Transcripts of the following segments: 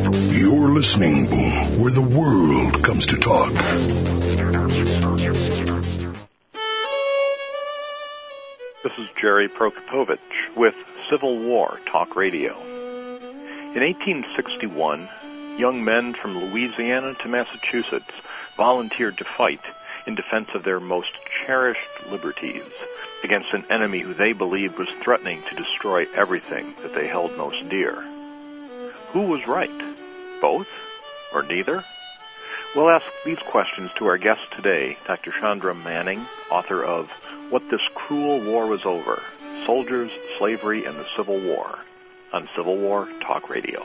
You're listening to where the world comes to talk. This is Jerry Prokopowicz with Civil War Talk Radio. In 1861, young men from Louisiana to Massachusetts volunteered to fight in defense of their most cherished liberties against an enemy who they believed was threatening to destroy everything that they held most dear. Who was right? Both? Or neither? We'll ask these questions to our guest today, Dr. Chandra Manning, author of What This Cruel War Was Over Soldiers, Slavery, and the Civil War, on Civil War Talk Radio.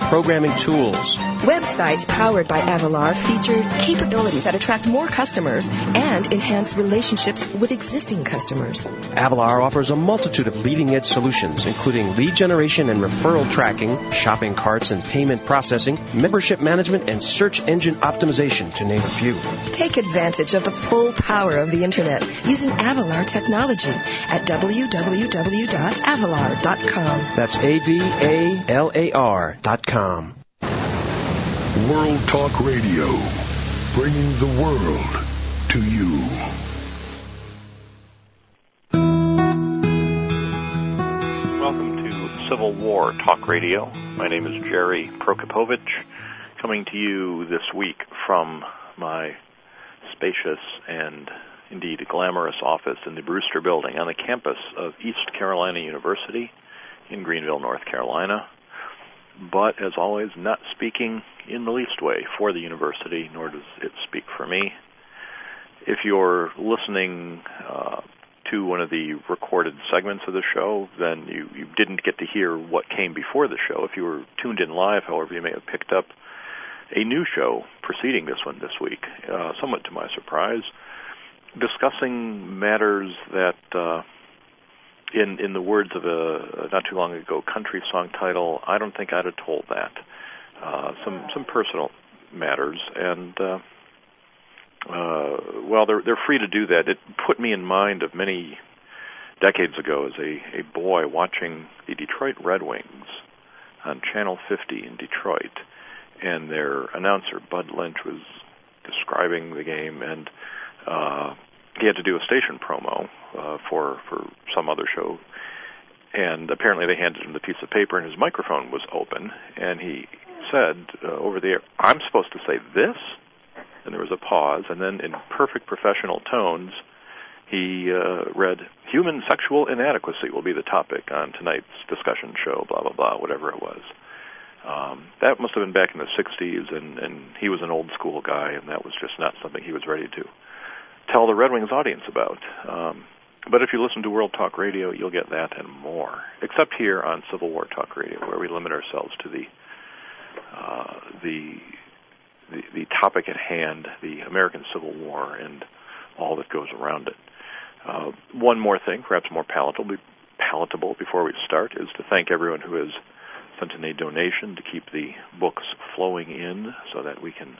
programming tools. Websites powered by Avalar feature capabilities that attract more customers and enhance relationships with existing customers. Avalar offers a multitude of leading edge solutions, including lead generation and referral tracking, shopping carts and payment processing, membership management, and search engine optimization, to name a few. Take advantage of the full power of the Internet using Avalar technology at www.avalar.com. That's A-V-A-L-A-R dot com. World Talk Radio, bringing the world to you. Welcome to Civil War Talk Radio. My name is Jerry Prokopowicz, coming to you this week from my spacious and indeed glamorous office in the Brewster Building on the campus of East Carolina University in Greenville, North Carolina. But as always, not speaking in the least way for the university, nor does it speak for me. If you're listening uh, to one of the recorded segments of the show, then you, you didn't get to hear what came before the show. If you were tuned in live, however, you may have picked up a new show preceding this one this week, uh, somewhat to my surprise, discussing matters that, uh, in in the words of a, not too long ago country song title, I don't think I'd have told that. Uh, some some personal matters, and uh, uh, well, they're they're free to do that. It put me in mind of many decades ago as a a boy watching the Detroit Red Wings on Channel 50 in Detroit, and their announcer Bud Lynch was describing the game, and uh, he had to do a station promo uh, for for some other show, and apparently they handed him the piece of paper, and his microphone was open, and he said uh, over the air, "I'm supposed to say this," and there was a pause, and then in perfect professional tones, he uh, read, "Human sexual inadequacy will be the topic on tonight's discussion show." Blah blah blah, whatever it was. Um, that must have been back in the '60s, and and he was an old school guy, and that was just not something he was ready to tell the Red Wings audience about. Um, but if you listen to World Talk Radio, you'll get that and more. Except here on Civil War Talk Radio, where we limit ourselves to the uh, the, the the topic at hand, the American Civil War, and all that goes around it. Uh, one more thing, perhaps more palatable, palatable before we start, is to thank everyone who has sent in a donation to keep the books flowing in, so that we can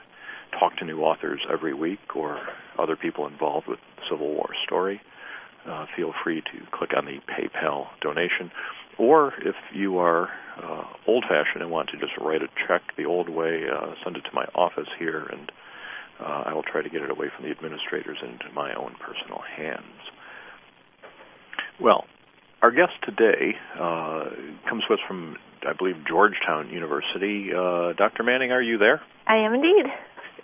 talk to new authors every week or other people involved with the Civil War story, uh, feel free to click on the PayPal donation. Or if you are uh, old fashioned and want to just write a check the old way, uh, send it to my office here, and uh, I will try to get it away from the administrators into my own personal hands. Well, our guest today uh, comes to us from, I believe, Georgetown University. Uh, Dr. Manning, are you there? I am indeed.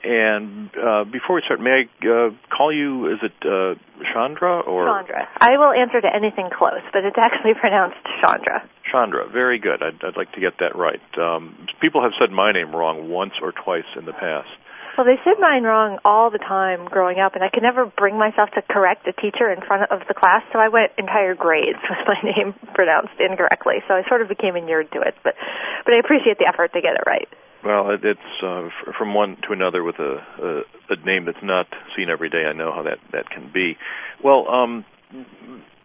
And uh, before we start, may I uh, call you? Is it uh, Chandra or Chandra? I will answer to anything close, but it's actually pronounced Chandra. Chandra? Very good. I'd, I'd like to get that right. Um, people have said my name wrong once or twice in the past. Well, they said mine wrong all the time growing up, and I could never bring myself to correct a teacher in front of the class, so I went entire grades with my name pronounced incorrectly. So I sort of became inured to it, but but I appreciate the effort to get it right. Well, it, it's uh, from one to another with a, a a name that's not seen every day. I know how that that can be. Well, um,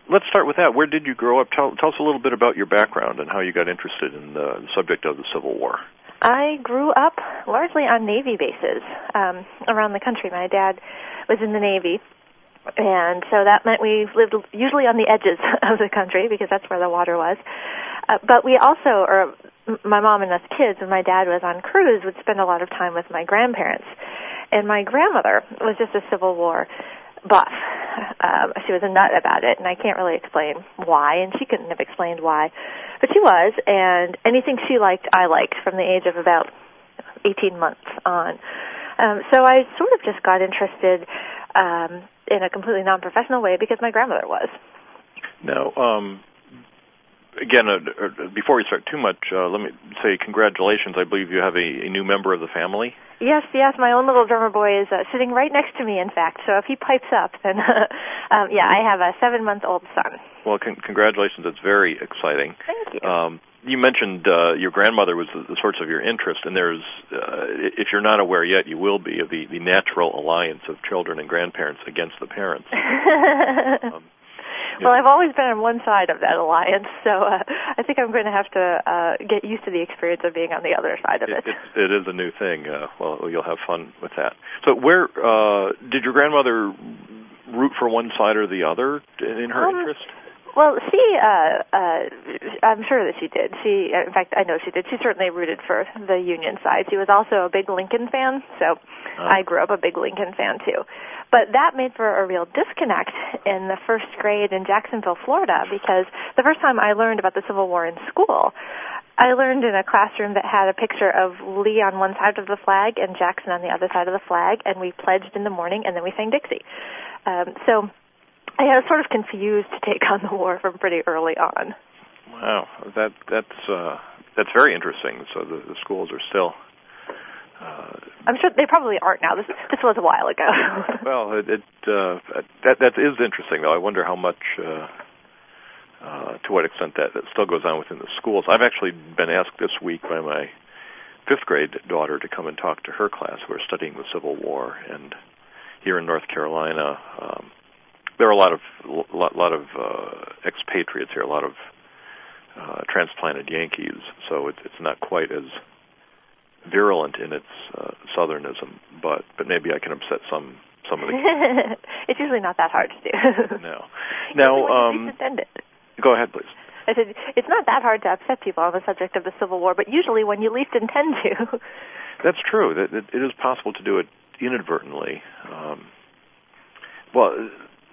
let's start with that. Where did you grow up? Tell, tell us a little bit about your background and how you got interested in the subject of the Civil War. I grew up largely on Navy bases um, around the country. My dad was in the Navy, and so that meant we lived usually on the edges of the country because that's where the water was. Uh, but we also, or my mom and us kids, when my dad was on cruise, would spend a lot of time with my grandparents. And my grandmother was just a Civil War buff. Um, she was a nut about it, and I can't really explain why, and she couldn't have explained why, but she was. And anything she liked, I liked from the age of about 18 months on. Um, so I sort of just got interested um, in a completely non-professional way because my grandmother was. Now, um, again, uh, uh, before we start too much, uh, let me say congratulations. I believe you have a, a new member of the family. Yes, yes, my own little drummer boy is uh, sitting right next to me. In fact, so if he pipes up, then um, yeah, I have a seven-month-old son. Well, con- congratulations. It's very exciting. Thank you. Um, you mentioned uh, your grandmother was the, the source of your interest, and there's, uh, if you're not aware yet, you will be of the, the natural alliance of children and grandparents against the parents. um, well, I've always been on one side of that alliance, so uh, I think I'm going to have to uh, get used to the experience of being on the other side of it. it, it, it is a new thing. Uh, well, you'll have fun with that. So, where uh, did your grandmother root for one side or the other in her Um, interest? Well, she, uh, uh, I'm sure that she did. She, in fact, I know she did. She certainly rooted for the Union side. She was also a big Lincoln fan, so I grew up a big Lincoln fan too. But that made for a real disconnect in the first grade in Jacksonville, Florida, because the first time I learned about the Civil War in school, I learned in a classroom that had a picture of Lee on one side of the flag and Jackson on the other side of the flag, and we pledged in the morning, and then we sang Dixie. Um, so I was sort of confused to take on the war from pretty early on. Wow, that that's uh, that's very interesting. So the, the schools are still. Uh, I'm sure they probably aren't now. This this was a while ago. well, it, it uh, that that is interesting though. I wonder how much, uh, uh, to what extent that, that still goes on within the schools. I've actually been asked this week by my fifth grade daughter to come and talk to her class who are studying the Civil War, and here in North Carolina, um, there are a lot of lot, lot of uh, expatriates here, a lot of uh, transplanted Yankees, so it, it's not quite as virulent in its uh, southernism, but but maybe I can upset some some of the it's usually not that hard to do. no. Now, um, least intend it. go ahead, please. I said it's not that hard to upset people on the subject of the Civil War, but usually when you least intend to. That's true. That it, it is possible to do it inadvertently. Um, well,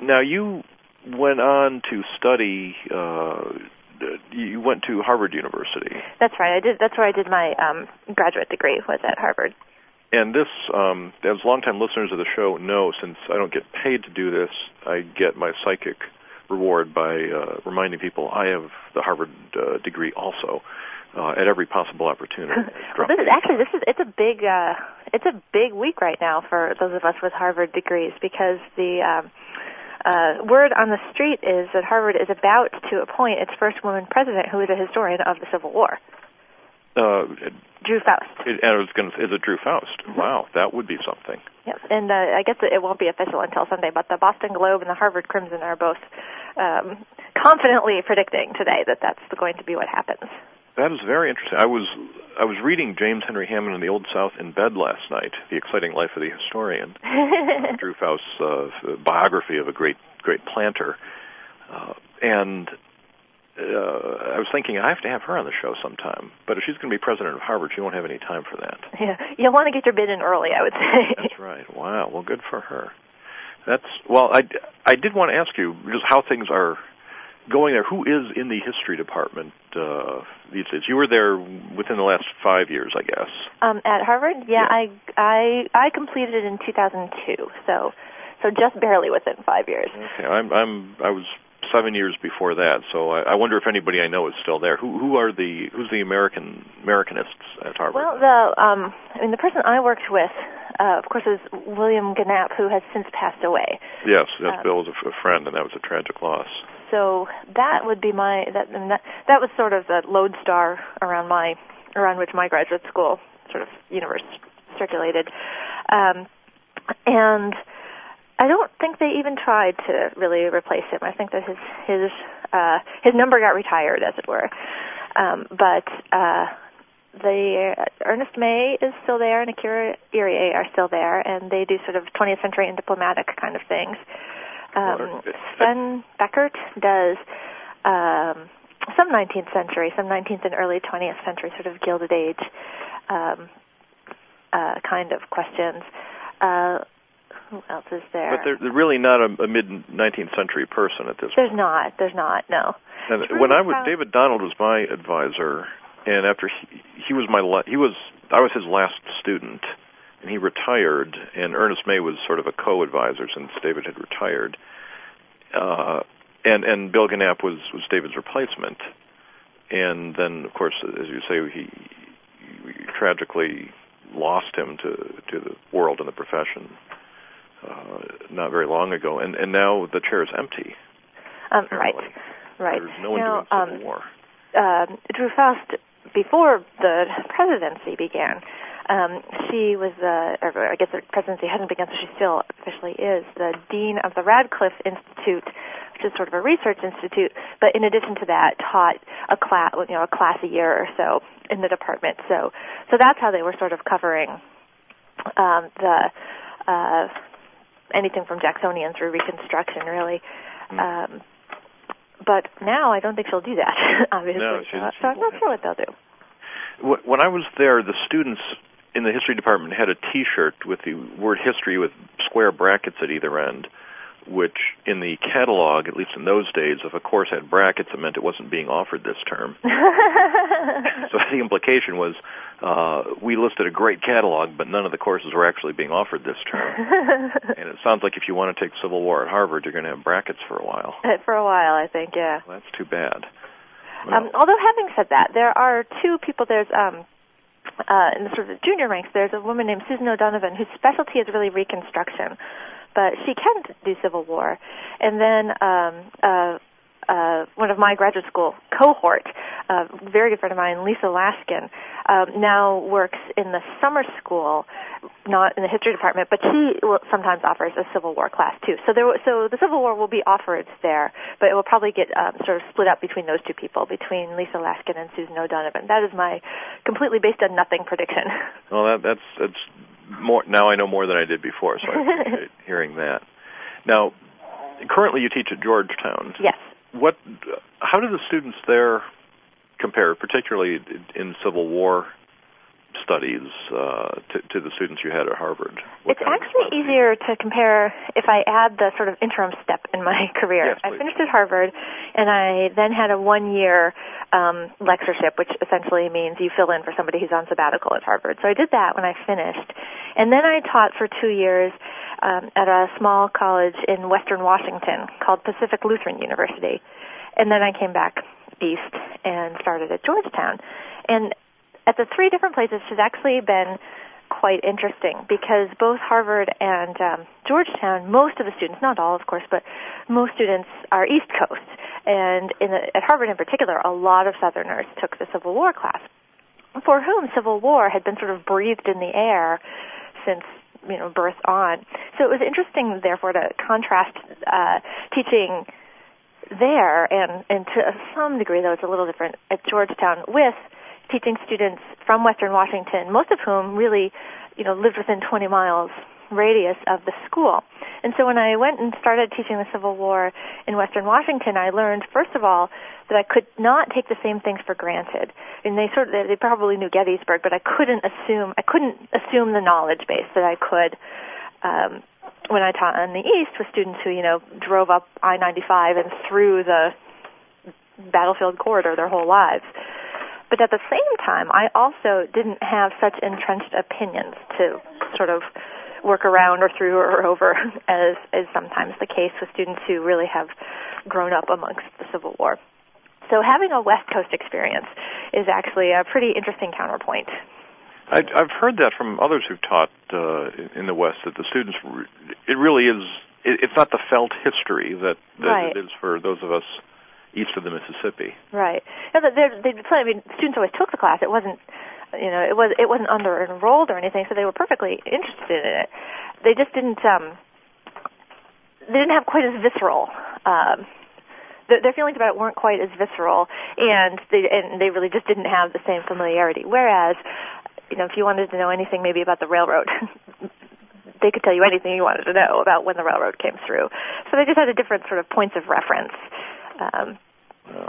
now you went on to study. Uh, you went to Harvard University, That's right. I did. That's where I did my um, graduate degree. Was at Harvard. and this, um, as longtime listeners of the show know, since I don't get paid to do this, I get my psychic reward by uh, reminding people I have the Harvard uh, degree also uh, at every possible opportunity. well, this is actually this is it's a big uh, it's a big week right now for those of us with Harvard degrees because the um, uh, word on the street is that Harvard is about to appoint its first woman president, who is a historian of the Civil War, uh, Drew Faust. it, and I was going to is it Drew Faust? Wow, that would be something. Yes, and uh, I guess it won't be official until Sunday, but the Boston Globe and the Harvard Crimson are both um, confidently predicting today that that's going to be what happens. That is very interesting. I was I was reading James Henry Hammond in the Old South in bed last night, The Exciting Life of the Historian, uh, Drew Faust's uh, biography of a great great planter, uh, and uh, I was thinking I have to have her on the show sometime. But if she's going to be president of Harvard, she won't have any time for that. Yeah, you'll want to get your bid in early, I would say. That's right. Wow. Well, good for her. That's well. I I did want to ask you just how things are going there. Who is in the history department uh, these days? You were there within the last five years, I guess. Um, at Harvard, yeah, Yeah. I I I completed it in 2002, so so just barely within five years. Okay. I'm I'm I was seven years before that, so I, I wonder if anybody I know is still there. Who who are the who's the American Americanists at Harvard? Well, the um, I mean, the person I worked with uh, of course, it was William Gienapp, who has since passed away. Yes, yes. Um, Bill was a, f- a friend, and that was a tragic loss. So that would be my that that, that was sort of the lodestar around my around which my graduate school sort of universe circulated. Um, and I don't think they even tried to really replace him. I think that his his uh, his number got retired, as it were. Um, but uh, the uh, Ernest May is still there, and Akira Iriye are still there, and they do sort of 20th century and diplomatic kind of things. Um, Sven Beckert does um, some 19th century, some 19th and early 20th century sort of Gilded Age um, uh, kind of questions. Uh, who else is there? But they're, they're really not a, a mid 19th century person at this point. There's point. not. There's not. No. And It's when I was David Donald was my advisor, and after he, he was my la- he was I was his last student, he retired, and Ernest May was sort of a co-advisor since David had retired, uh, and and Bill Gienapp was was David's replacement, and then of course as you say he, he tragically lost him to to the world and the profession uh, not very long ago, and and now the chair is empty. Um, right. Right. There's no one now, doing um, Civil War. um, Drew Faust, before the presidency began, um, she was the, or I guess the presidency hasn't begun, so she still officially is the dean of the Radcliffe Institute, which is sort of a research institute. But in addition to that, taught a class, you know, a class a year or so in the department. So, so that's how they were sort of covering um, the uh, anything from Jacksonian through Reconstruction, really. Um, but now I don't think she'll do that, obviously. No, so, so I'm not sure what they'll do. When I was there, the students in the history department had a T-shirt with the word history with square brackets at either end, which in the catalog, at least in those days, if a course had brackets, it meant it wasn't being offered this term. so the implication was uh, we listed a great catalog, but none of the courses were actually being offered this term. and it sounds like if you want to take Civil War at Harvard, you're going to have brackets for a while. For a while, I think, yeah. Well, that's too bad. Um, although having said that, there are two people. There's um, uh, in the sort of junior ranks. There's a woman named Susan O'Donovan whose specialty is really Reconstruction, but she can do Civil War. And then um, uh, uh, one of my graduate school cohort, a very good friend of mine, Lisa Laskin, um, now works in the summer school, not in the history department, but she will, sometimes offers a Civil War class too. So there, so the Civil War will be offered there, but it will probably get um, sort of split up between those two people, between Lisa Laskin and Susan O'Donovan. That is my completely based on nothing prediction. Well, that, that's that's more. Now I know more than I did before, so I appreciate hearing that. Now, currently you teach at Georgetown. yes. What? How do the students there compare, particularly in Civil War studies, uh, to, to the students you had at Harvard? What It's actually easier to compare if I add the sort of interim step in my career. Yes, I finished at Harvard, and I then had a one-year um, lectureship, which essentially means you fill in for somebody who's on sabbatical at Harvard. So I did that when I finished, and then I taught for two years um, at a small college in Western Washington called Pacific Lutheran University, and then I came back east and started at Georgetown, and at the three different places has actually been quite interesting because both Harvard and um, Georgetown, most of the students, not all of course, but most students are East Coast. And in the, at Harvard in particular, a lot of Southerners took the Civil War class, for whom Civil War had been sort of breathed in the air since you know birth on. So it was interesting, therefore, to contrast uh, teaching there and and to some degree, though it's a little different at Georgetown with teaching students from Western Washington, most of whom really, you know, lived within 20 miles radius of the school. And so when I went and started teaching the Civil War in Western Washington, I learned first of all that I could not take the same things for granted. And they sort of they probably knew Gettysburg, but I couldn't assume I couldn't assume the knowledge base that I could um when I taught in the East with students who, you know, drove up I-95 and through the battlefield corridor their whole lives. But at the same time, I also didn't have such entrenched opinions to sort of work around or through or over as is sometimes the case with students who really have grown up amongst the Civil War. So having a West Coast experience is actually a pretty interesting counterpoint. I, I've heard that from others who've taught uh, in the West that the students, it really is. It, it's not the felt history that, that Right. it is for those of us east of the Mississippi. Right. And they they I mean, students always took the class. It wasn't, you know, it was it wasn't under enrolled or anything, so they were perfectly interested in it. They just didn't um they didn't have quite as visceral um their, their feelings about it weren't quite as visceral and they and they really just didn't have the same familiarity. Whereas, you know, if you wanted to know anything maybe about the railroad they could tell you anything you wanted to know about when the railroad came through. So they just had a different sort of points of reference. Um,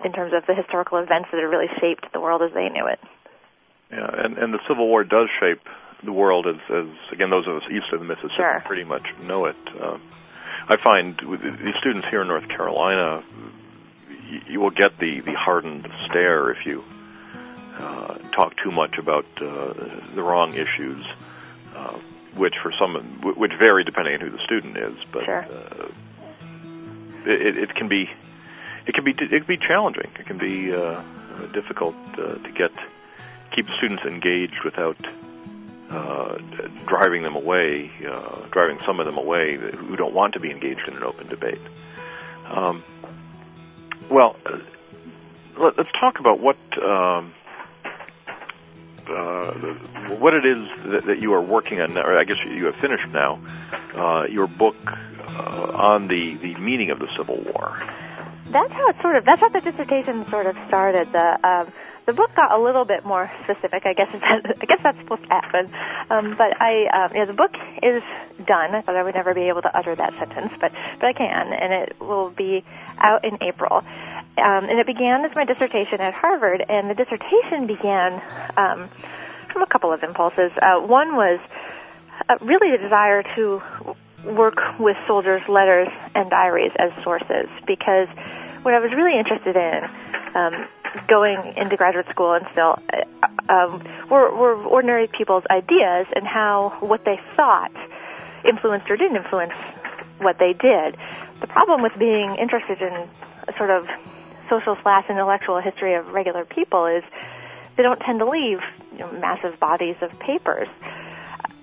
in terms of the historical events that have really shaped the world as they knew it. Yeah, and and the Civil War does shape the world as as again those of us east of the Mississippi Sure. pretty much know it. Um, I find with the the students here in North Carolina, you, you will get the the hardened stare if you uh, talk too much about uh, the wrong issues, uh, which for some which vary depending on who the student is, but Sure. uh, it, it can be it can be it can be challenging. It can be uh, difficult uh, to get keep students engaged without uh, driving them away, uh, driving some of them away who don't want to be engaged in an open debate. Um, well, uh, let, let's talk about what um, uh, what it is that, that you are working on, or I guess you have finished now. Uh, your book uh, on the the meaning of the Civil War. That's how it sort of. That's how the dissertation sort of started. The um, the book got a little bit more specific. I guess it's, I guess that's supposed to happen. Um, but I, um, the book is done. I thought I would never be able to utter that sentence, but but I can, and it will be out in April. Um, and it began as my dissertation at Harvard, and the dissertation began um, from a couple of impulses. Uh, one was uh, really the desire to work with soldiers' letters and diaries as sources because what I was really interested in um, going into graduate school and still uh, um, were, were ordinary people's ideas and how what they thought influenced or didn't influence what they did. The problem with being interested in sort of social slash intellectual history of regular people is they don't tend to leave you know, massive bodies of papers.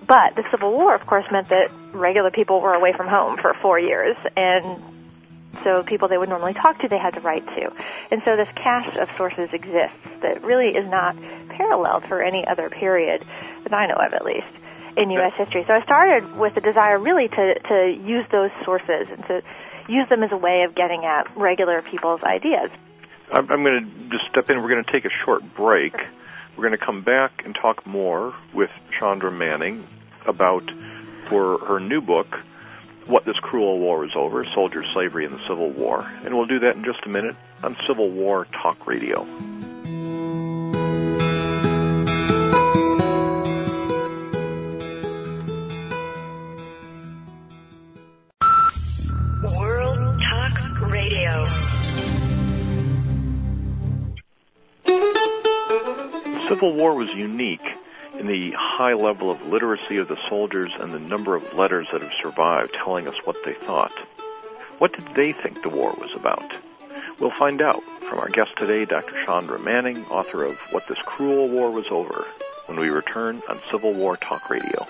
But the Civil War, of course, meant that regular people were away from home for four years, and so people they would normally talk to, they had to write to. And so this cache of sources exists that really is not paralleled for any other period that I know of, at least, in U.S. history. So I started with the desire really to, to use those sources and to use them as a way of getting at regular people's ideas. I'm, I'm going to just step in. We're going to take a short break. We're going to come back and talk more with Chandra Manning about for her new book, What This Cruel War Is Over, Soldier Slavery and the Civil War. And we'll do that in just a minute on Civil War Talk Radio. World Talk Radio. Civil War was unique in the high level of literacy of the soldiers and the number of letters that have survived telling us what they thought. What did they think the war was about? We'll find out from our guest today, Dr. Chandra Manning, author of What This Cruel War Was Over, when we return on Civil War Talk Radio.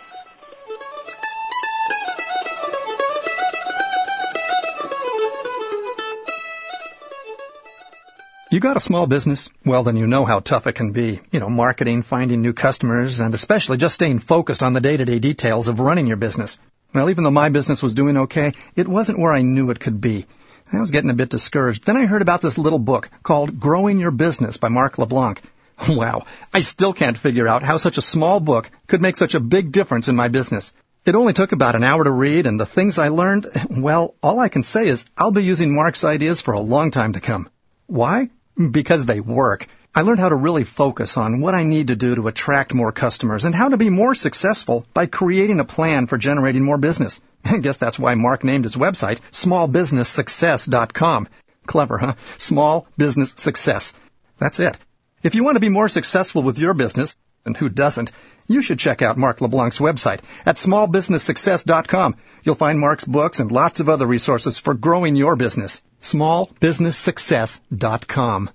You got a small business? Well, then you know how tough it can be. You know, marketing, finding new customers, and especially just staying focused on the day-to-day details of running your business. Well, even though my business was doing okay, it wasn't where I knew it could be. I was getting a bit discouraged. Then I heard about this little book called Growing Your Business by Mark LeBlanc. Wow, I still can't figure out how such a small book could make such a big difference in my business. It only took about an hour to read, and the things I learned, well, all I can say is I'll be using Mark's ideas for a long time to come. Why? Because they work. I learned how to really focus on what I need to do to attract more customers and how to be more successful by creating a plan for generating more business. I guess that's why Mark named his website smallbusinesssuccess.com. Clever, huh? Small business success. That's it. If you want to be more successful with your business, and who doesn't, you should check out Mark LeBlanc's website at smallbusinesssuccess.com. You'll find Mark's books and lots of other resources for growing your business. Smallbusinesssuccess.com.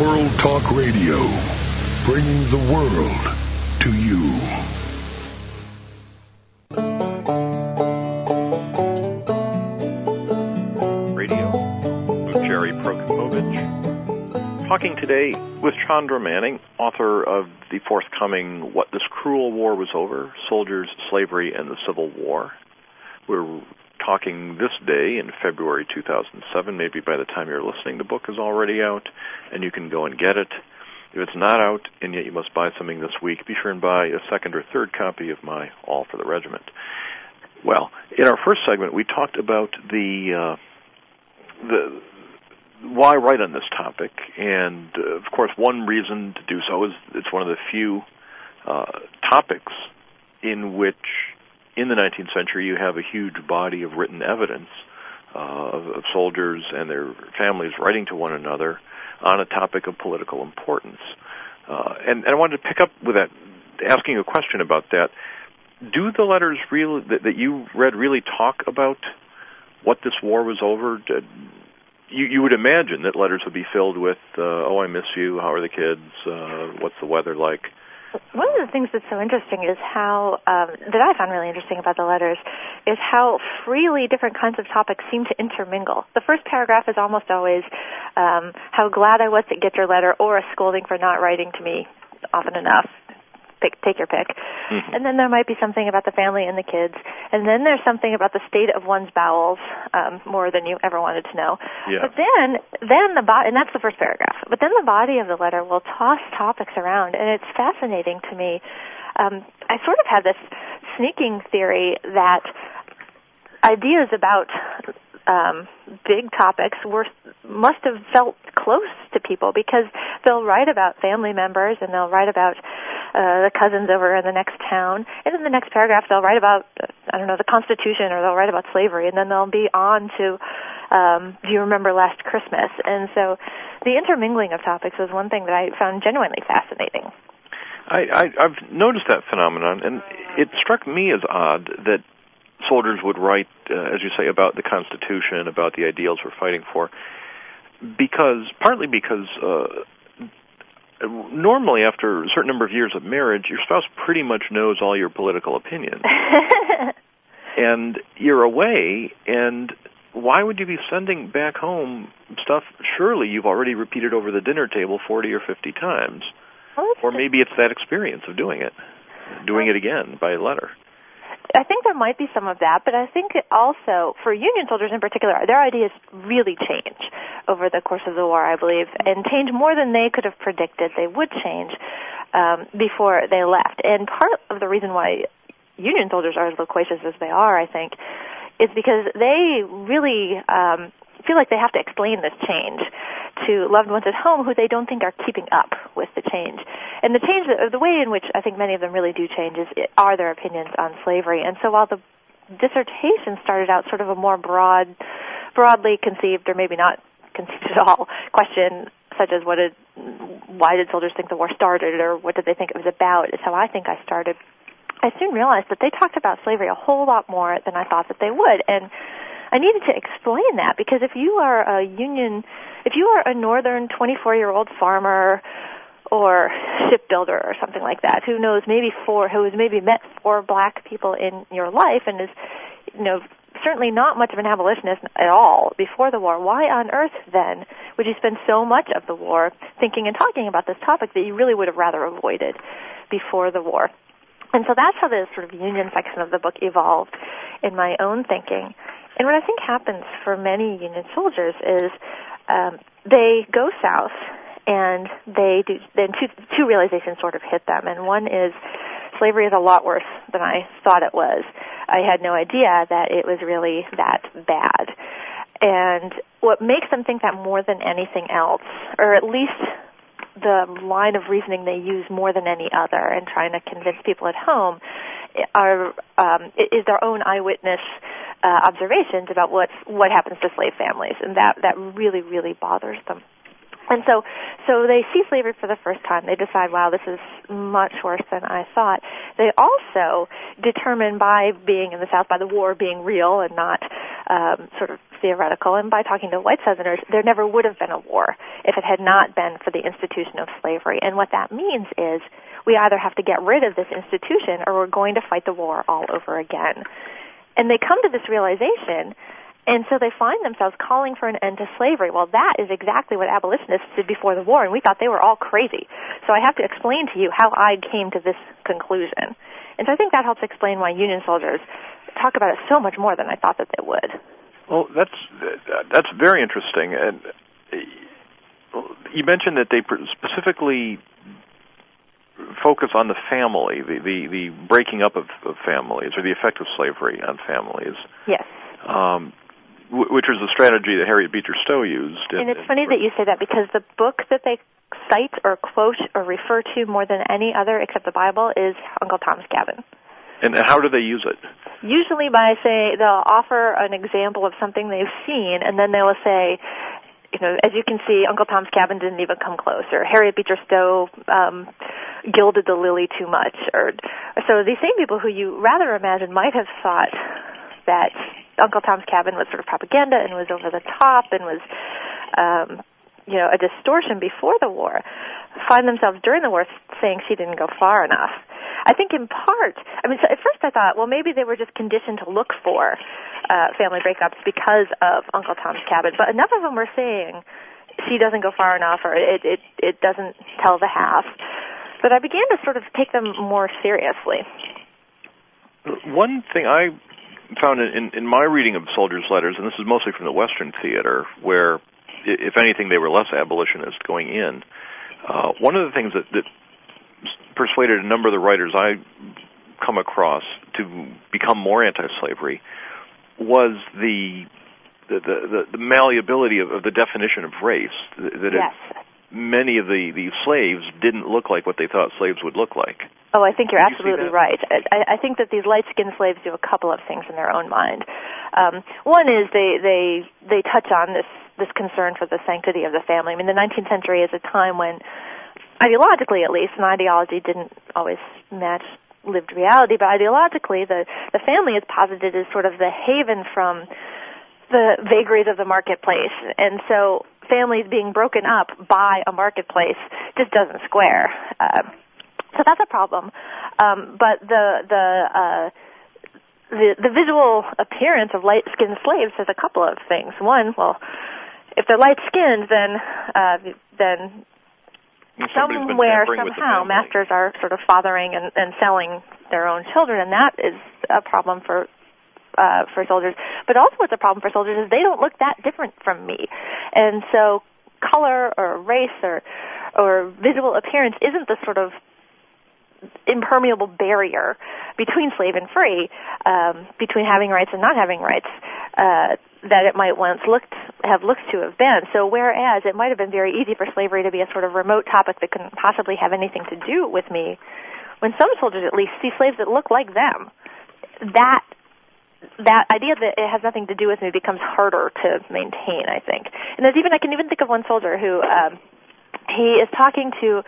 World Talk Radio, bringing the world to you. Radio. I'm Jerry Prokopowicz. Talking today with Chandra Manning, author of the forthcoming What This Cruel War Was Over Soldiers, Slavery, and the Civil War. We're talking this day in February 2007. Maybe by the time you're listening, the book is already out, and you can go and get it. If it's not out and yet you must buy something this week, be sure and buy a second or third copy of my All for the Regiment. Well, in our first segment, we talked about the uh, the why write on this topic, and uh, of course, one reason to do so is it's one of the few uh, topics in which, in the 19th century, you have a huge body of written evidence uh, of, of soldiers and their families writing to one another on a topic of political importance. Uh, and, and I wanted to pick up with that, asking a question about that. Do the letters that, that you read really talk about what this war was over? Did, you, you would imagine that letters would be filled with, uh, "Oh, I miss you. How are the kids? Uh, what's the weather like?" One of the things that's so interesting is how um, that I found really interesting about the letters is how freely different kinds of topics seem to intermingle. The first paragraph is almost always um, how glad I was to get your letter, or a scolding for not writing to me often enough pick, take your pick. Mm-hmm. And then there might be something about the family and the kids. And then there's something about the state of one's bowels, um, more than you ever wanted to know. Yeah. But then, then the body, and that's the first paragraph. But then the body of the letter will toss topics around, and it's fascinating to me. Um, I sort of had this sneaking theory that ideas about um, big topics were must have felt close to people because they'll write about family members and they'll write about uh, the cousins over in the next town, and in the next paragraph they'll write about I don't know the Constitution or they'll write about slavery, and then they'll be on to um, Do you remember last Christmas? And so the intermingling of topics was one thing that I found genuinely fascinating. I, I, I've noticed that phenomenon, and it struck me as odd that soldiers would write, uh, as you say, about the Constitution, about the ideals we're fighting for, because partly because uh, normally after a certain number of years of marriage, your spouse pretty much knows all your political opinions, and you're away, and why would you be sending back home stuff? Surely you've already repeated over the dinner table forty or fifty times, Well, or maybe it's that experience of doing it, doing it again by letter. I think there might be some of that, but I think also for Union soldiers in particular, their ideas really change over the course of the war, I believe, and change more than they could have predicted they would change um, before they left. And part of the reason why Union soldiers are as loquacious as they are, I think, is because they really um, feel like they have to explain this change to loved ones at home who they don't think are keeping up with the change. And the change, the way in which I think many of them really do change is are their opinions on slavery. And so while the dissertation started out sort of a more broad, broadly conceived, or maybe not conceived at all, question such as what did, why did soldiers think the war started, or what did they think it was about, is how I think I started. I soon realized that they talked about slavery a whole lot more than I thought that they would, and I needed to explain that because if you are a union, if you are a northern 24 year old farmer or shipbuilder or something like that who knows maybe four, who has maybe met four black people in your life and is, you know, certainly not much of an abolitionist at all before the war, why on earth then would you spend so much of the war thinking and talking about this topic that you really would have rather avoided before the war? And so that's how the sort of union section of the book evolved in my own thinking. And what I think happens for many Union soldiers is um, they go south and they do then two two realizations sort of hit them and one is slavery is a lot worse than I thought it was. I had no idea that it was really that bad. And what makes them think that more than anything else, or at least the line of reasoning they use more than any other in trying to convince people at home, are um, is their own eyewitness uh, observations about what what happens to slave families, and that that really really bothers them. And so, so they see slavery for the first time. They decide, wow, this is much worse than I thought. They also determine by being in the South, by the war being real and not um, sort of theoretical, and by talking to white Southerners, there never would have been a war if it had not been for the institution of slavery. And what that means is we either have to get rid of this institution or we're going to fight the war all over again. And they come to this realization and so they find themselves calling for an end to slavery. Well, that is exactly what abolitionists did before the war, and we thought they were all crazy. So I have to explain to you how I came to this conclusion. And so I think that helps explain why Union soldiers talk about it so much more than I thought that they would. Well, that's that's very interesting. And uh, you mentioned that they specifically focus on the family, the the, the breaking up of, of families, or the effect of slavery on families. Yes. Um, which was a strategy that Harriet Beecher Stowe used. And it's funny that you say that because the book that they cite or quote or refer to more than any other except the Bible is Uncle Tom's Cabin. And how do they use it? Usually by say they'll offer an example of something they've seen, and then they will say, you know, as you can see, Uncle Tom's Cabin didn't even come close, or Harriet Beecher Stowe um, gilded the lily too much, or so these same people who you rather imagine might have thought that Uncle Tom's Cabin was sort of propaganda and was over the top and was, um, you know, a distortion before the war, find themselves during the war saying she didn't go far enough. I think in part, I mean, so at first I thought, well, maybe they were just conditioned to look for uh, family breakups because of Uncle Tom's Cabin, but enough of them were saying she doesn't go far enough or it it it doesn't tell the half. But I began to sort of take them more seriously. One thing I found in, in my reading of soldiers' letters, and this is mostly from the Western theater, where, if anything, they were less abolitionist going in. Uh, one of the things that, that persuaded a number of the writers I come across to become more anti-slavery was the the the, the malleability of, of the definition of race. That yes. it, many of the the slaves didn't look like what they thought slaves would look like. Oh, I think you're Did absolutely you right. I, I think that these light-skinned slaves do a couple of things in their own mind. Um, one is they they they touch on this this concern for the sanctity of the family. I mean, the 19th century is a time when, ideologically at least, and ideology didn't always match lived reality, but ideologically, the the family is posited as sort of the haven from the vagaries of the marketplace, and so families being broken up by a marketplace just doesn't square. Uh, so that's a problem. Um, but the the uh, the the visual appearance of light skinned slaves has a couple of things. One, well, if they're light skinned, then uh, then somewhere somehow masters are sort of fathering and, and selling their own children, and that is a problem for uh, for soldiers. But also, what's a problem for soldiers is they don't look that different from me, and so color or race or or visual appearance isn't the sort of impermeable barrier between slave and free, um, between having rights and not having rights, uh, that it might once looked have looked to have been. So whereas it might have been very easy for slavery to be a sort of remote topic that couldn't possibly have anything to do with me, when some soldiers at least see slaves that look like them, that that idea that it has nothing to do with me becomes harder to maintain, I think. And there's even I can even think of one soldier who um he is talking to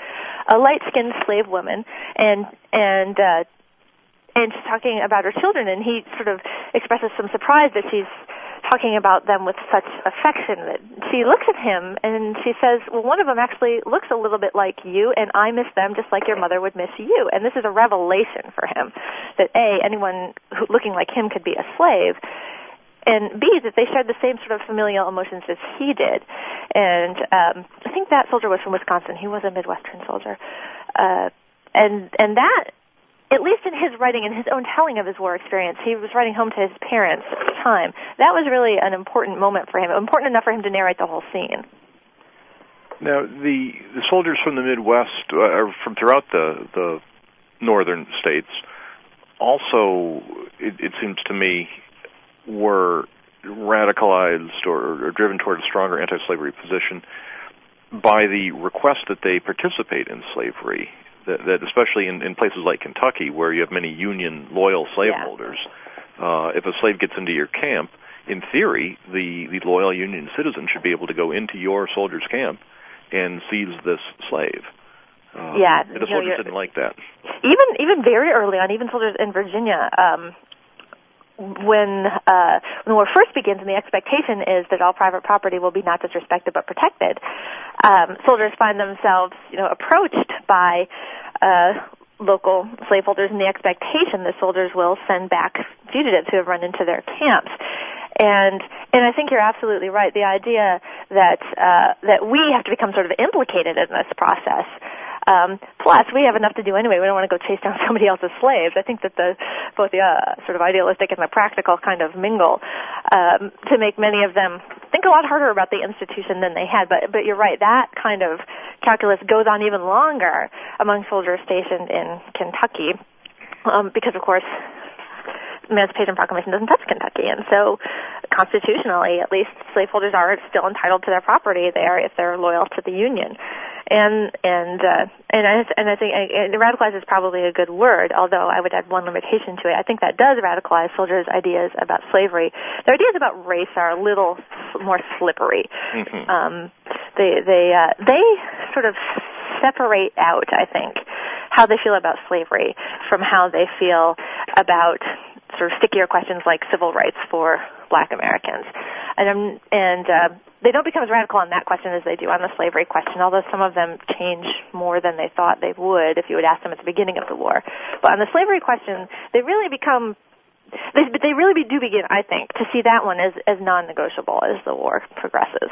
a light-skinned slave woman, and and uh, and she's talking about her children, and he sort of expresses some surprise that she's talking about them with such affection that she looks at him and she says, "Well, one of them actually looks a little bit like you, and I miss them just like your mother would miss you." And this is a revelation for him that a anyone who, looking like him could be a slave, and B that they shared the same sort of familial emotions as he did. And um, I think that soldier was from Wisconsin. He was a Midwestern soldier, uh, and and that. At least in his writing and his own telling of his war experience, he was writing home to his parents at the time. That was really an important moment for him, important enough for him to narrate the whole scene. Now, the the soldiers from the Midwest, uh, or from throughout the the northern states, also, it, it seems to me, were radicalized or, or driven toward a stronger anti-slavery position by the request that they participate in slavery. That, that especially in, in places like Kentucky, where you have many Union loyal slaveholders, yeah. uh, if a slave gets into your camp, in theory, the the loyal Union citizen should be able to go into your soldier's camp and seize this slave. Uh, yeah, the soldiers know, didn't like that. Even even very early on, even soldiers in Virginia, um, when uh, when the war first begins and the expectation is that all private property will be not just respected but protected, um, soldiers find themselves, you know, approached by uh, local slaveholders in the expectation that soldiers will send back fugitives who have run into their camps. And and I think you're absolutely right. The idea that uh, that we have to become sort of implicated in this process um, plus, we have enough to do anyway. We don't want to go chase down somebody else's slaves. I think that the both the uh, sort of idealistic and the practical kind of mingle um, to make many of them think a lot harder about the institution than they had. But but you're right. That kind of calculus goes on even longer among soldiers stationed in Kentucky, um, because of course Emancipation Proclamation doesn't touch Kentucky, and so constitutionally, at least, slaveholders are still entitled to their property there if they're loyal to the Union and and uh, and I and I think and radicalize is probably a good word, although I would add one limitation to it. I think that does radicalize soldiers' ideas about slavery. Their ideas about race are a little more slippery. Mm-hmm. Um, they they uh, they sort of separate out, I think, how they feel about slavery from how they feel about sort of stickier questions like civil rights for Black Americans, and um, and uh, they don't become as radical on that question as they do on the slavery question. Although some of them change more than they thought they would if you would ask them at the beginning of the war. But on the slavery question, they really become they, they really do begin, I think, to see that one as as non-negotiable as the war progresses.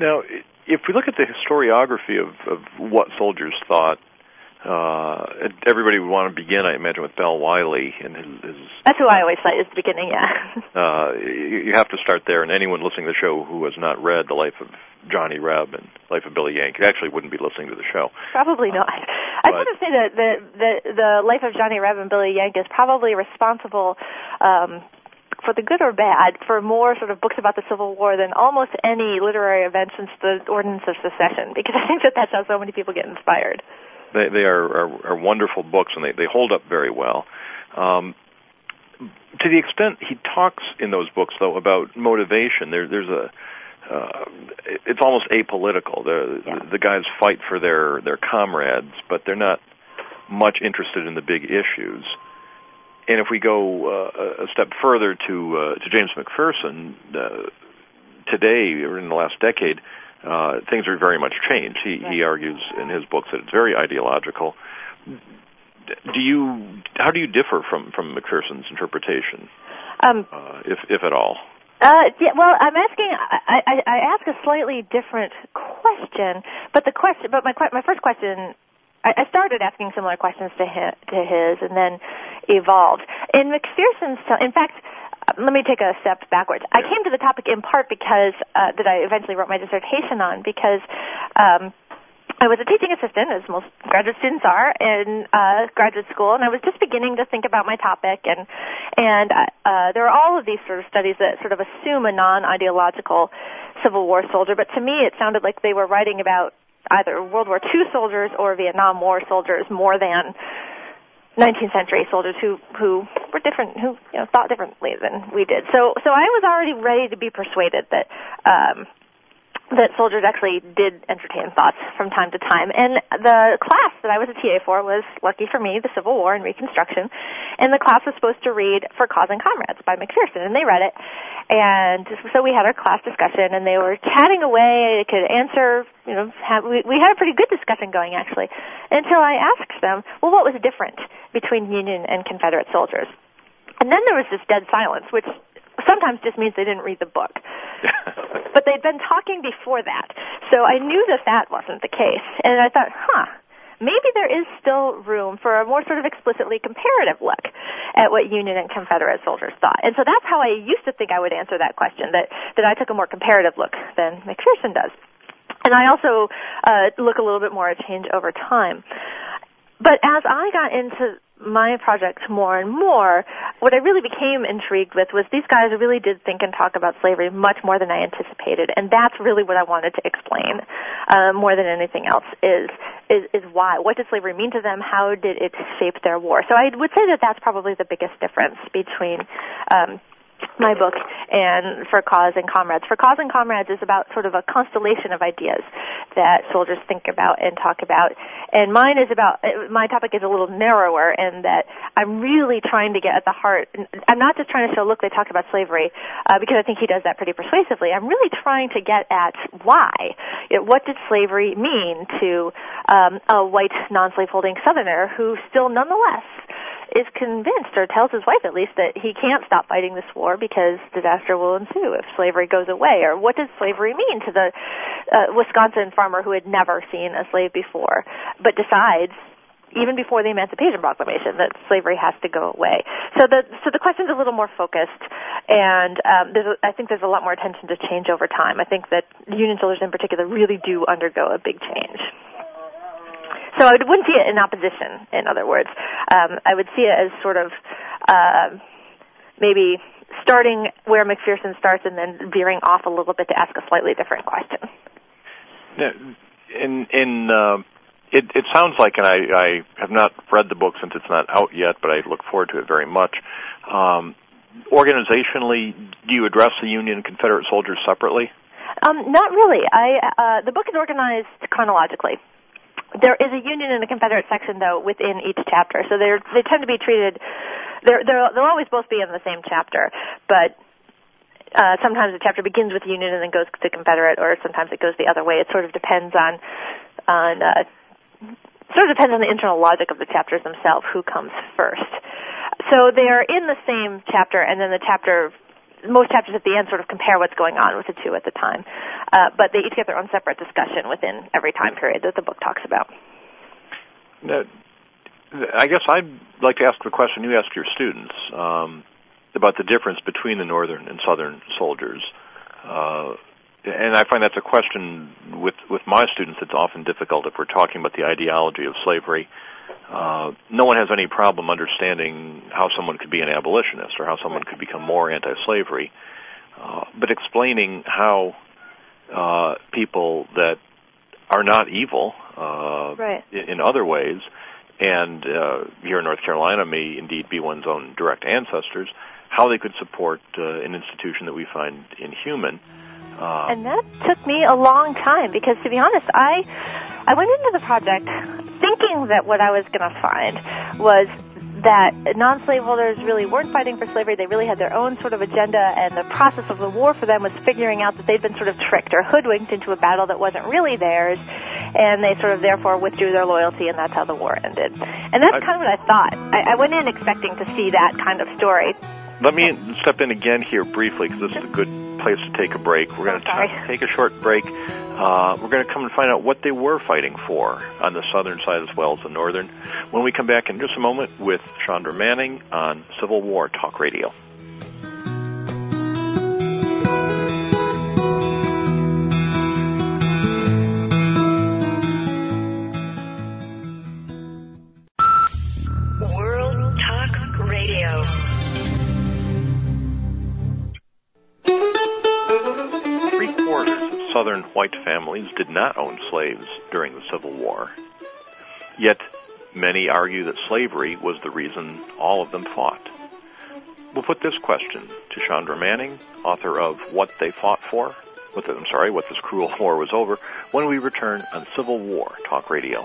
Now, if we look at the historiography of, of what soldiers thought uh, everybody would want to begin, I imagine, with Bell Wiley and his. his That's who I always cite at the beginning. Yeah. uh, you, you have to start there, and anyone listening to the show who has not read the life of Johnny Reb and Life of Billy Yank actually wouldn't be listening to the show. Probably not. I sort of say that the, the the Life of Johnny Reb and Billy Yank is probably responsible. Um, for the good or bad, for more sort of books about the Civil War than almost any literary event since the Ordinance of Secession, because I think that that's how so many people get inspired. They they are, are, are wonderful books and they they hold up very well. Um, to the extent he talks in those books though about motivation, there there's a uh, it's almost apolitical. The, yeah. the the guys fight for their their comrades, but they're not much interested in the big issues. And if we go uh, a step further to uh, to James McPherson, uh, today or in the last decade, uh, things are very much changed. He right. he argues in his books that it's very ideological. Do you how do you differ from from McPherson's interpretation, um, uh, if if at all? Uh, yeah, well, I'm asking. I, I, I ask a slightly different question, but the question, but my my first question I, started asking similar questions to his, to his, and then evolved. In McPherson's, in fact, let me take a step backwards. I came to the topic in part because uh, that I eventually wrote my dissertation on because um, I was a teaching assistant, as most graduate students are in uh, graduate school, and I was just beginning to think about my topic. And and uh, uh, there are all of these sort of studies that sort of assume a non-ideological Civil War soldier, but to me, it sounded like they were writing about either World War II soldiers or Vietnam War soldiers more than 19th century soldiers who who were different, who you know thought differently than we did. So so I was already ready to be persuaded that um, that soldiers actually did entertain thoughts from time to time. And the class that I was a TA for was, lucky for me, the Civil War and Reconstruction. And the class was supposed to read For Cause and Comrades by McPherson, and they read it. And so we had our class discussion, and they were chatting away. They could answer, you know, have, we, we had a pretty good discussion going, actually, until I asked them, well, what was different between Union and Confederate soldiers? And then there was this dead silence, which sometimes just means they didn't read the book. but they'd been talking before that. So I knew that that wasn't the case. And I thought, huh, maybe there is still room for a more sort of explicitly comparative look at what Union and Confederate soldiers thought. And so that's how I used to think I would answer that question, that, that I took a more comparative look than McPherson does. And I also uh, look a little bit more at change over time. But as I got into my project more and more, what I really became intrigued with was these guys really did think and talk about slavery much more than I anticipated, and that's really what I wanted to explain uh, more than anything else is, is is why. What did slavery mean to them? How did it shape their war? So I would say that that's probably the biggest difference between. Um, my book and For Cause and Comrades. For Cause and Comrades is about sort of a constellation of ideas that soldiers think about and talk about. And mine is about my topic is a little narrower in that I'm really trying to get at the heart. I'm not just trying to show, look, they talk about slavery uh, because I think he does that pretty persuasively. I'm really trying to get at why. You know, what did slavery mean to um, a white non-slaveholding Southerner who still, nonetheless is convinced, or tells his wife at least, that he can't stop fighting this war because disaster will ensue if slavery goes away. Or what does slavery mean to the uh, Wisconsin farmer who had never seen a slave before, but decides even before the Emancipation Proclamation that slavery has to go away. So the so the question's a little more focused, and um, there's a, I think there's a lot more attention to change over time. I think that Union soldiers in particular really do undergo a big change. So I wouldn't see it in opposition. In other words, um, I would see it as sort of uh, maybe starting where McPherson starts and then veering off a little bit to ask a slightly different question. Yeah, in in uh, it, it sounds like, and I, I have not read the book since it's not out yet, but I look forward to it very much. Um, organizationally, do you address the Union and Confederate soldiers separately? Um, not really. I uh, the book is organized chronologically. There is a Union and a Confederate section, though, within each chapter, so they they tend to be treated. They're, they're, they'll always both be in the same chapter, but uh, sometimes the chapter begins with Union and then goes to Confederate, or sometimes it goes the other way. It sort of depends on on uh, sort of depends on the internal logic of the chapters themselves, who comes first. So they are in the same chapter, and then the chapter most chapters at the end sort of compare what's going on with the two at the time. Uh, but they each get their own separate discussion within every time period that the book talks about. Now, I guess I'd like to ask the question you asked your students um, about the difference between the northern and southern soldiers. Uh, and I find that's a question with with my students that's often difficult if we're talking about the ideology of slavery. Uh, no one has any problem understanding how someone could be an abolitionist or how someone could become more anti-slavery, uh, but explaining how uh, people that are not evil uh, right. in, in other ways, and uh, here in North Carolina may indeed be one's own direct ancestors, how they could support uh, an institution that we find inhuman. Uh, and that took me a long time because, to be honest, I I went into the project thinking that what I was going to find was that non slaveholders really weren't fighting for slavery. They really had their own sort of agenda, and the process of the war for them was figuring out that they'd been sort of tricked or hoodwinked into a battle that wasn't really theirs, and they sort of therefore withdrew their loyalty, and that's how the war ended. And that's kind of what I thought. I, I went in expecting to see that kind of story. Let me step in again here briefly because this is a good place to take a break. We're going to take a short break. Uh, we're going to come and find out what they were fighting for on the southern side as well as the northern. When we come back in just a moment with Chandra Manning on Civil War Talk Radio. White families did not own slaves during the Civil War. Yet, many argue that slavery was the reason all of them fought. We'll put this question to Chandra Manning, author of What They Fought For, what the, I'm sorry, What This Cruel War Was Over, when we return on Civil War Talk Radio.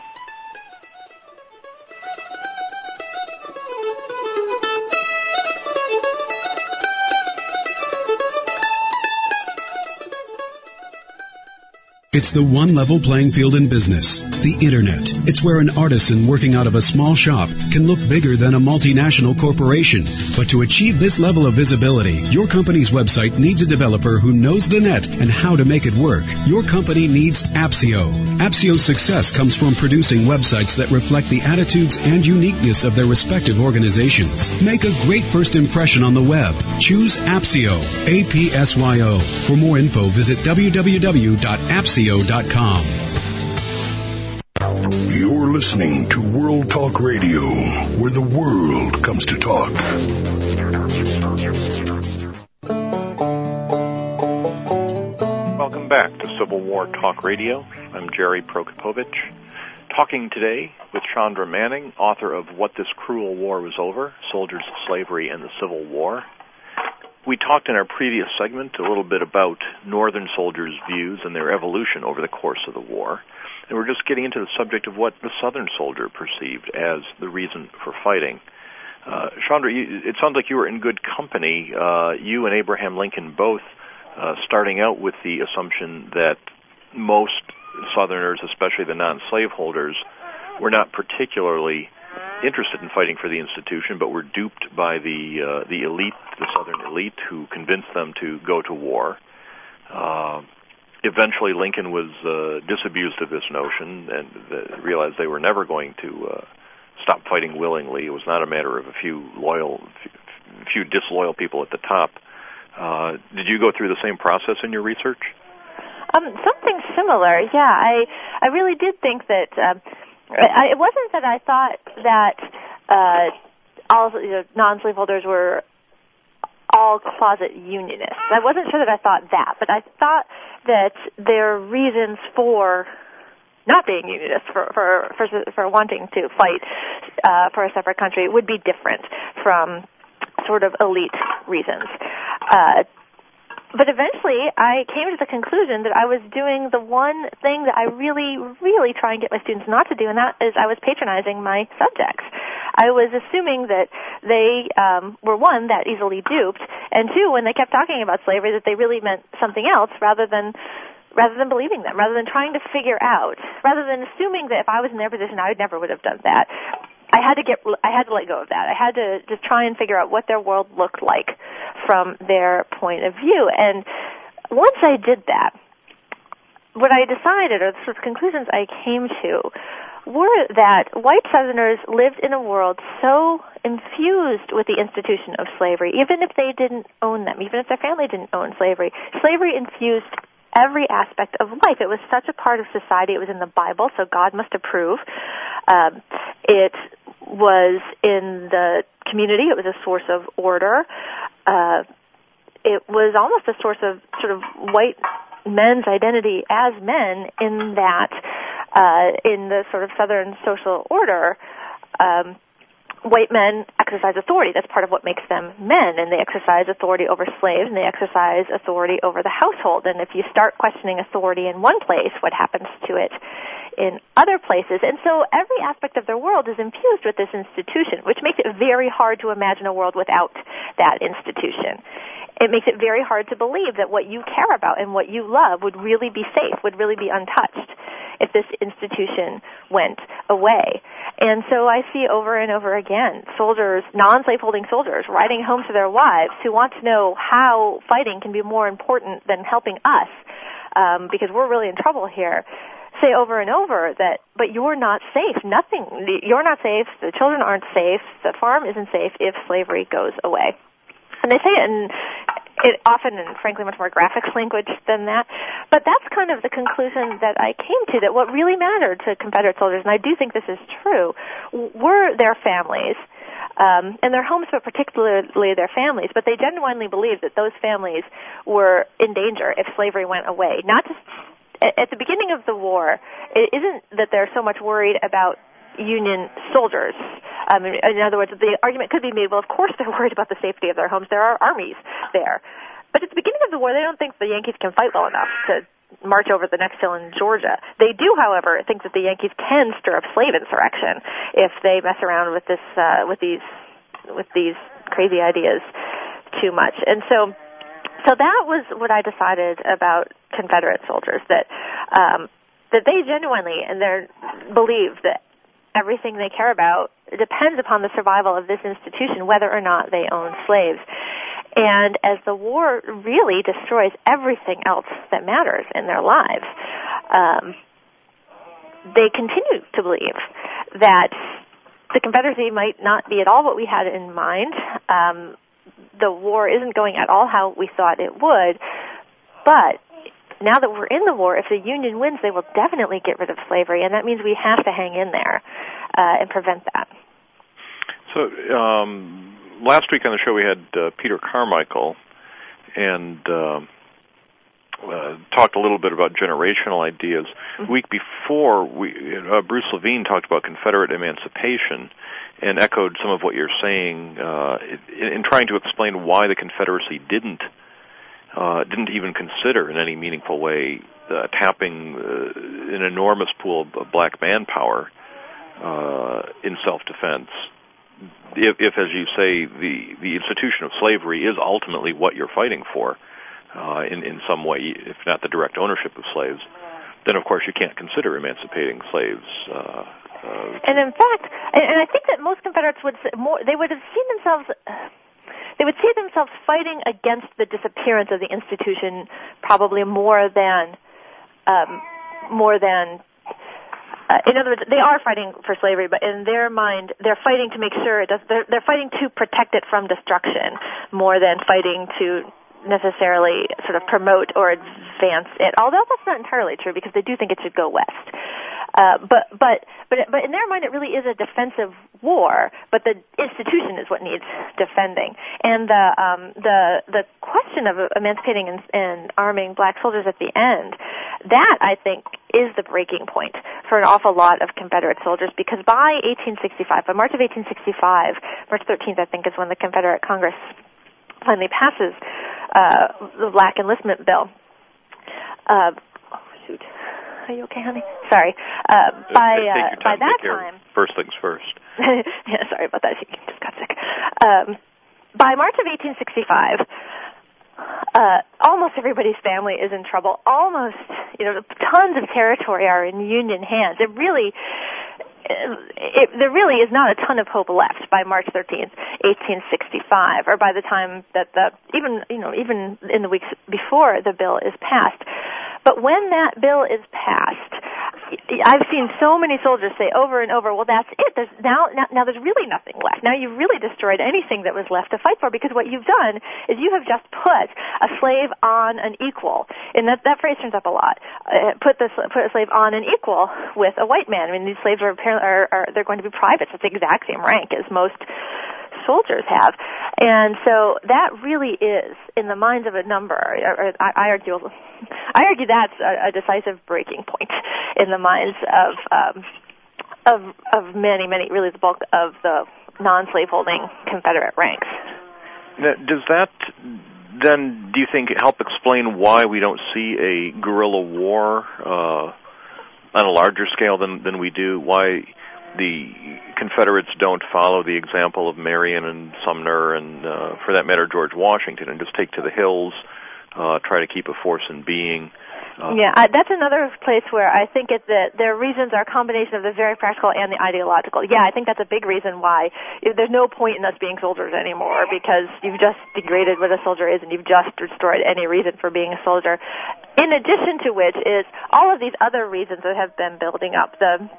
It's the one level playing field in business, the Internet. It's where an artisan working out of a small shop can look bigger than a multinational corporation. But to achieve this level of visibility, your company's website needs a developer who knows the net and how to make it work. Your company needs Appsio. Appsio's success comes from producing websites that reflect the attitudes and uniqueness of their respective organizations. Make a great first impression on the web. Choose Appsio. A-P-S-Y-O. For more info, visit www.appsio radio.com. You're listening to World Talk Radio, where the world comes to talk. Welcome back to Civil War Talk Radio. I'm Jerry Prokopowicz. talking today with Chandra Manning, author of What This Cruel War Was Over Soldiers, Slavery, and the Civil War. We talked in our previous segment a little bit about Northern soldiers' views and their evolution over the course of the war. And we're just getting into the subject of what the Southern soldier perceived as the reason for fighting. Uh, Chandra, you, it sounds like you were in good company. Uh, you and Abraham Lincoln both uh, starting out with the assumption that most Southerners, especially the non slaveholders, were not particularly interested in fighting for the institution, but were duped by the uh, the elite, the Southern elite, who convinced them to go to war. Uh, eventually, Lincoln was uh, disabused of this notion and uh, realized they were never going to uh, stop fighting willingly. It was not a matter of a few loyal, few disloyal people at the top. Uh, did you go through the same process in your research? Um, something similar, yeah. I I really did think that. Uh, I, it wasn't that I thought that uh, all you know, non-slaveholders were all closet unionists. I wasn't sure that I thought that, but I thought that their reasons for not being unionists for for for, for wanting to fight uh, for a separate country would be different from sort of elite reasons. Uh, but eventually I came to the conclusion that I was doing the one thing that I really, really try and get my students not to do, and that is I was patronizing my subjects. I was assuming that they um, were one that easily duped, and two, when they kept talking about slavery, that they really meant something else rather than rather than believing them, rather than trying to figure out, rather than assuming that if I was in their position, I would never would have done that. I had to get I had to let go of that. I had to just try and figure out what their world looked like from their point of view. And once I did that, what I decided or the sort of conclusions I came to were that white Southerners lived in a world so infused with the institution of slavery, even if they didn't own them, even if their family didn't own slavery. Slavery infused every aspect of life. It was such a part of society. It was in the Bible, so God must approve. Um, it was in the community. It was a source of order. Uh, it was almost a source of sort of white men's identity as men in that uh, in the sort of southern social order um, white men exercise authority. That's part of what makes them men, and they exercise authority over slaves, and they exercise authority over the household. And if you start questioning authority in one place, what happens to it in other places? And so every aspect of their world is infused with this institution, which makes it very hard to imagine a world without that institution. It makes it very hard to believe that what you care about and what you love would really be safe, would really be untouched if this institution went away. And so I see over and over again soldiers, non-slaveholding soldiers, writing home to their wives who want to know how fighting can be more important than helping us, um, because we're really in trouble here say over and over that, but you're not safe. Nothing, you're not safe. The children aren't safe. The farm isn't safe if slavery goes away. And they say it in it often and frankly much more graphic language than that. But that's kind of the conclusion that I came to that what really mattered to Confederate soldiers, and I do think this is true, were their families. Um, and their homes, but particularly their families. But they genuinely believed that those families were in danger if slavery went away. Not just at the beginning of the war, it isn't that they're so much worried about Union soldiers. Um, in other words, the argument could be made, well, of course they're worried about the safety of their homes. There are armies there. But at the beginning of the war, they don't think the Yankees can fight well enough to march over the next hill in Georgia. They do, however, think that the Yankees can stir up slave insurrection if they mess around with this, uh, with these, with these crazy ideas too much. And so, so that was what I decided about Confederate soldiers that, um, that they genuinely and they believe that everything they care about depends upon the survival of this institution, whether or not they own slaves. And as the war really destroys everything else that matters in their lives, um, they continue to believe that the Confederacy might not be at all what we had in mind. Um, the war isn't going at all how we thought it would, but now that we're in the war, if the Union wins, they will definitely get rid of slavery, and that means we have to hang in there uh, and prevent that. So, um, last week on the show we had uh, Peter Carmichael, and uh, uh, talked a little bit about generational ideas. Mm-hmm. Week before, we, uh, Bruce Levine talked about Confederate emancipation and echoed some of what you're saying uh, in, in trying to explain why the Confederacy didn't uh, didn't even consider in any meaningful way uh, tapping uh, an enormous pool of black manpower uh, in self-defense. If, if, as you say, the the institution of slavery is ultimately what you're fighting for, uh, in in some way, if not the direct ownership of slaves, then of course you can't consider emancipating slaves. Uh, and in fact, and, and I think that most Confederates would more they would have seen themselves they would see themselves fighting against the disappearance of the institution probably more than um, more than uh, in other words, they are fighting for slavery, but in their mind, they're fighting to make sure it does. They're, they're fighting to protect it from destruction more than fighting to necessarily sort of promote or advance it. Although that's not entirely true because they do think it should go west. Uh, but but but but in their mind, it really is a defensive war. But the institution is what needs defending. And the um, the the question of emancipating and, and arming black soldiers at the end, that I think is the breaking point for an awful lot of Confederate soldiers because by 1865, by March of 1865, March 13th, I think, is when the Confederate Congress finally passes uh, the black enlistment bill. Uh, oh, shoot. Are you okay, honey? Sorry. Uh, by uh, by that time, first things first. yeah, sorry about that. She just got sick. Um, by March of 1865, uh, almost everybody's family is in trouble. Almost, you know, tons of territory are in Union hands. It really, it, there really is not a ton of hope left by March 13th, 1865, or by the time that the even you know even in the weeks before the bill is passed. But when that bill is passed, I've seen so many soldiers say over and over, "Well, that's it. There's now, now, now there's really nothing left. Now you've really destroyed anything that was left to fight for because what you've done is you have just put a slave on an equal." And that that phrase turns up a lot. Uh, put the put a slave on an equal with a white man. I mean, these slaves are apparently are, are they're going to be privates. It's the exact same rank as most soldiers have. And so that really is, in the minds of a number, I argue, I argue that's a, a decisive breaking point in the minds of um, of of many, many, really the bulk of the non-slaveholding Confederate ranks. Now, does that then, do you think, help explain why we don't see a guerrilla war uh, on a larger scale than than we do? Why the Confederates don't follow the example of Marion and Sumter and, uh, for that matter, George Washington, and just take to the hills, uh, try to keep a force in being. Uh, yeah, I, that's another place where I think it, that their reasons are a combination of the very practical and the ideological. Yeah, I think that's a big reason why there's no point in us being soldiers anymore because you've just degraded what a soldier is and you've just destroyed any reason for being a soldier. In addition to which is all of these other reasons that have been building up the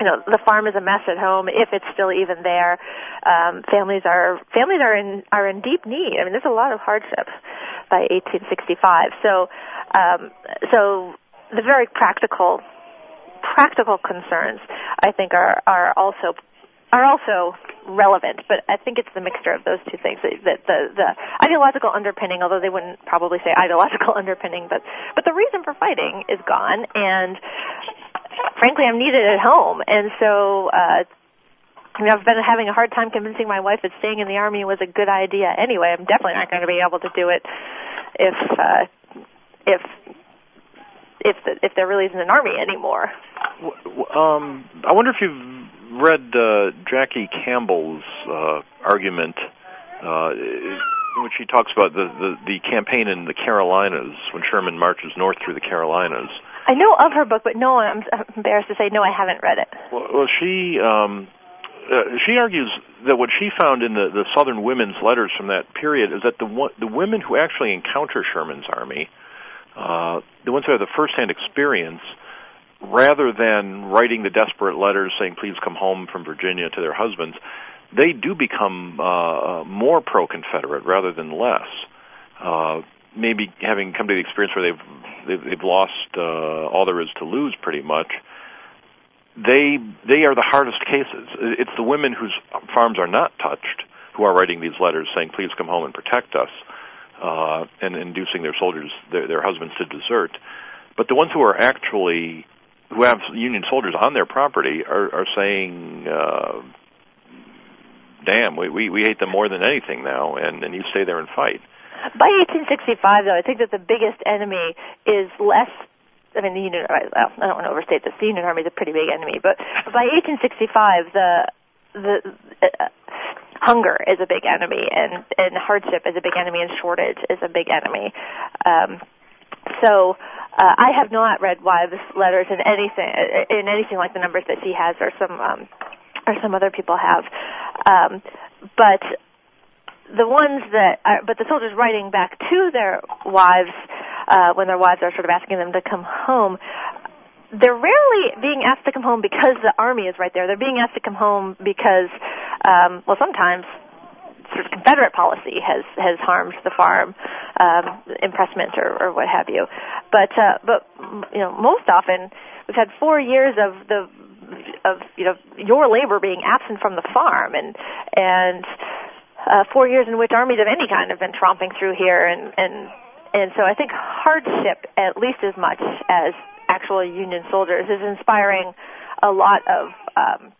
you know the farm is a mess at home if it's still even there. Um families are families are in are in deep need. I mean there's a lot of hardship by 1865 so um so the very practical practical concerns i think are are also are also relevant, but I think it's the mixture of those two things. That the the ideological underpinning, although they wouldn't probably say ideological underpinning, but but the reason for fighting is gone, and frankly, I'm needed at home, and so. uh I mean, I've been having a hard time convincing my wife that staying in the army was a good idea. Anyway, I'm definitely not going to be able to do it if uh, if if the, if there really isn't an army anymore. Um, I wonder if you've read uh, Jackie Campbell's uh, argument, uh, in which he talks about the, the the campaign in the Carolinas when Sherman marches north through the Carolinas I know of her book, but no, I'm embarrassed to say no, I haven't read it. Well, well she um, uh, she argues that what she found in the, the Southern women's letters from that period is that the the women who actually encounter Sherman's army, uh, the ones who have the firsthand experience, rather than writing the desperate letters saying "Please come home" from Virginia to their husbands, they do become uh, uh more pro-Confederate rather than less. Uh, maybe having come to the experience where they've they've, they've lost uh, all there is to lose, pretty much. They they are the hardest cases. It's the women whose farms are not touched who are writing these letters saying, "Please come home and protect us." uh, and inducing their soldiers, their, their husbands, to desert. But the ones who are actually who have Union soldiers on their property are, are saying, uh, "Damn, we, we we hate them more than anything now, and and you stay there and fight." By 1865, though, I think that the biggest enemy is less. I mean, the Union. Well, I don't want to overstate this. The Union Army is a pretty big enemy, but by 1865, the the uh, hunger is a big enemy, and and hardship is a big enemy, and shortage is a big enemy. Um, so uh, I have not read Wives' letters in anything in anything like the numbers that she has, or some um, or some other people have. Um, but the ones that, are, but the soldiers writing back to their wives uh, when their wives are sort of asking them to come home, they're rarely being asked to come home because the army is right there. They're being asked to come home because, um, well, sometimes sort of Confederate policy has has harmed the farm, um, impressment or, or what have you. But uh, but you know most often we've had four years of the of you know your labor being absent from the farm and and uh, four years in which armies of any kind have been tromping through here and and and so I think hardship at least as much as actual Union soldiers is inspiring a lot of um,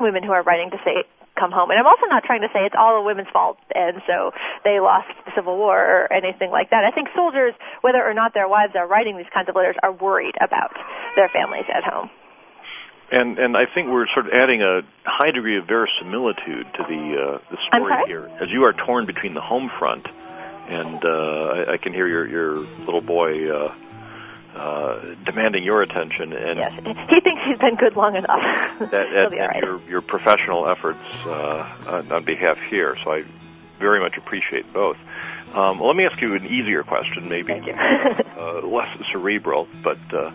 women who are writing to say come home. And I'm also not trying to say it's all a women's fault and so they lost the Civil War or anything like that. I think soldiers, whether or not their wives are writing these kinds of letters, are worried about their families at home. And and I think we're sort of adding a high degree of verisimilitude to the uh, the story here, as you are torn between the home front, and uh, I, I can hear your your little boy uh, uh, demanding your attention. And yes, he thinks he's been good long enough. that, and, and your your professional efforts uh, on, on behalf here. So I very much appreciate both. Um, let me ask you an easier question, maybe uh, less cerebral, but uh,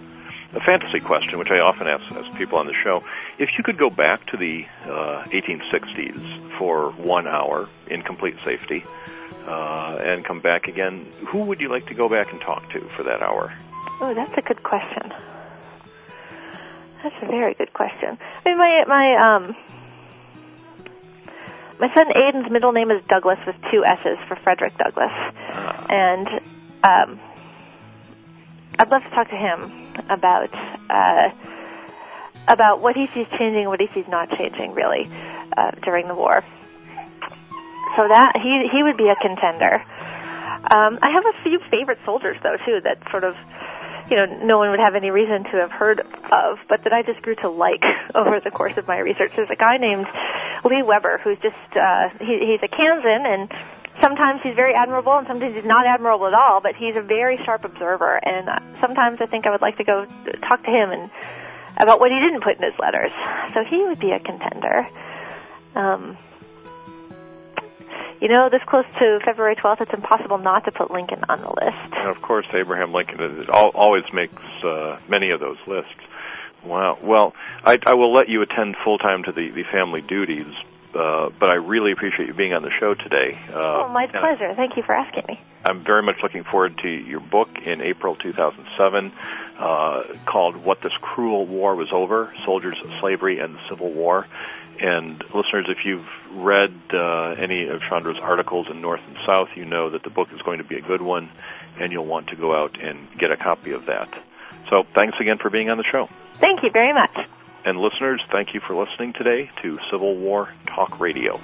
a fantasy question, which I often ask, ask people on the show. If you could go back to the uh, 1860s for one hour in complete safety uh, and come back again, who would you like to go back and talk to for that hour? Oh, that's a good question. That's a very good question. I mean, my my um my son Aiden's middle name is Douglas with two S's for Frederick Douglass, and um, I'd love to talk to him about uh, about what he sees changing, what he sees not changing, really, uh, during the war. So that he he would be a contender. Um, I have a few favorite soldiers though too that sort of you know, no one would have any reason to have heard of, but that I just grew to like over the course of my research. There's a guy named Lee Weber who's just, uh, he, he's a Kansan and sometimes he's very admirable and sometimes he's not admirable at all, but he's a very sharp observer and sometimes I think I would like to go talk to him and about what he didn't put in his letters. So he would be a contender. Um, you know, this close to February 12th, it's impossible not to put Lincoln on the list. And of course, Abraham Lincoln always makes uh, many of those lists. Wow. Well, I, I will let you attend full time to the, the family duties, uh, but I really appreciate you being on the show today. Uh, oh, my pleasure. Thank you for asking me. I'm very much looking forward to your book in April 2007 uh, called What This Cruel War Was Over Soldiers, Slavery, and the Civil War. And listeners, if you've read uh, any of Chandra's articles in North and South, you know that the book is going to be a good one, and you'll want to go out and get a copy of that. So thanks again for being on the show. Thank you very much. And listeners, thank you for listening today to Civil War Talk Radio.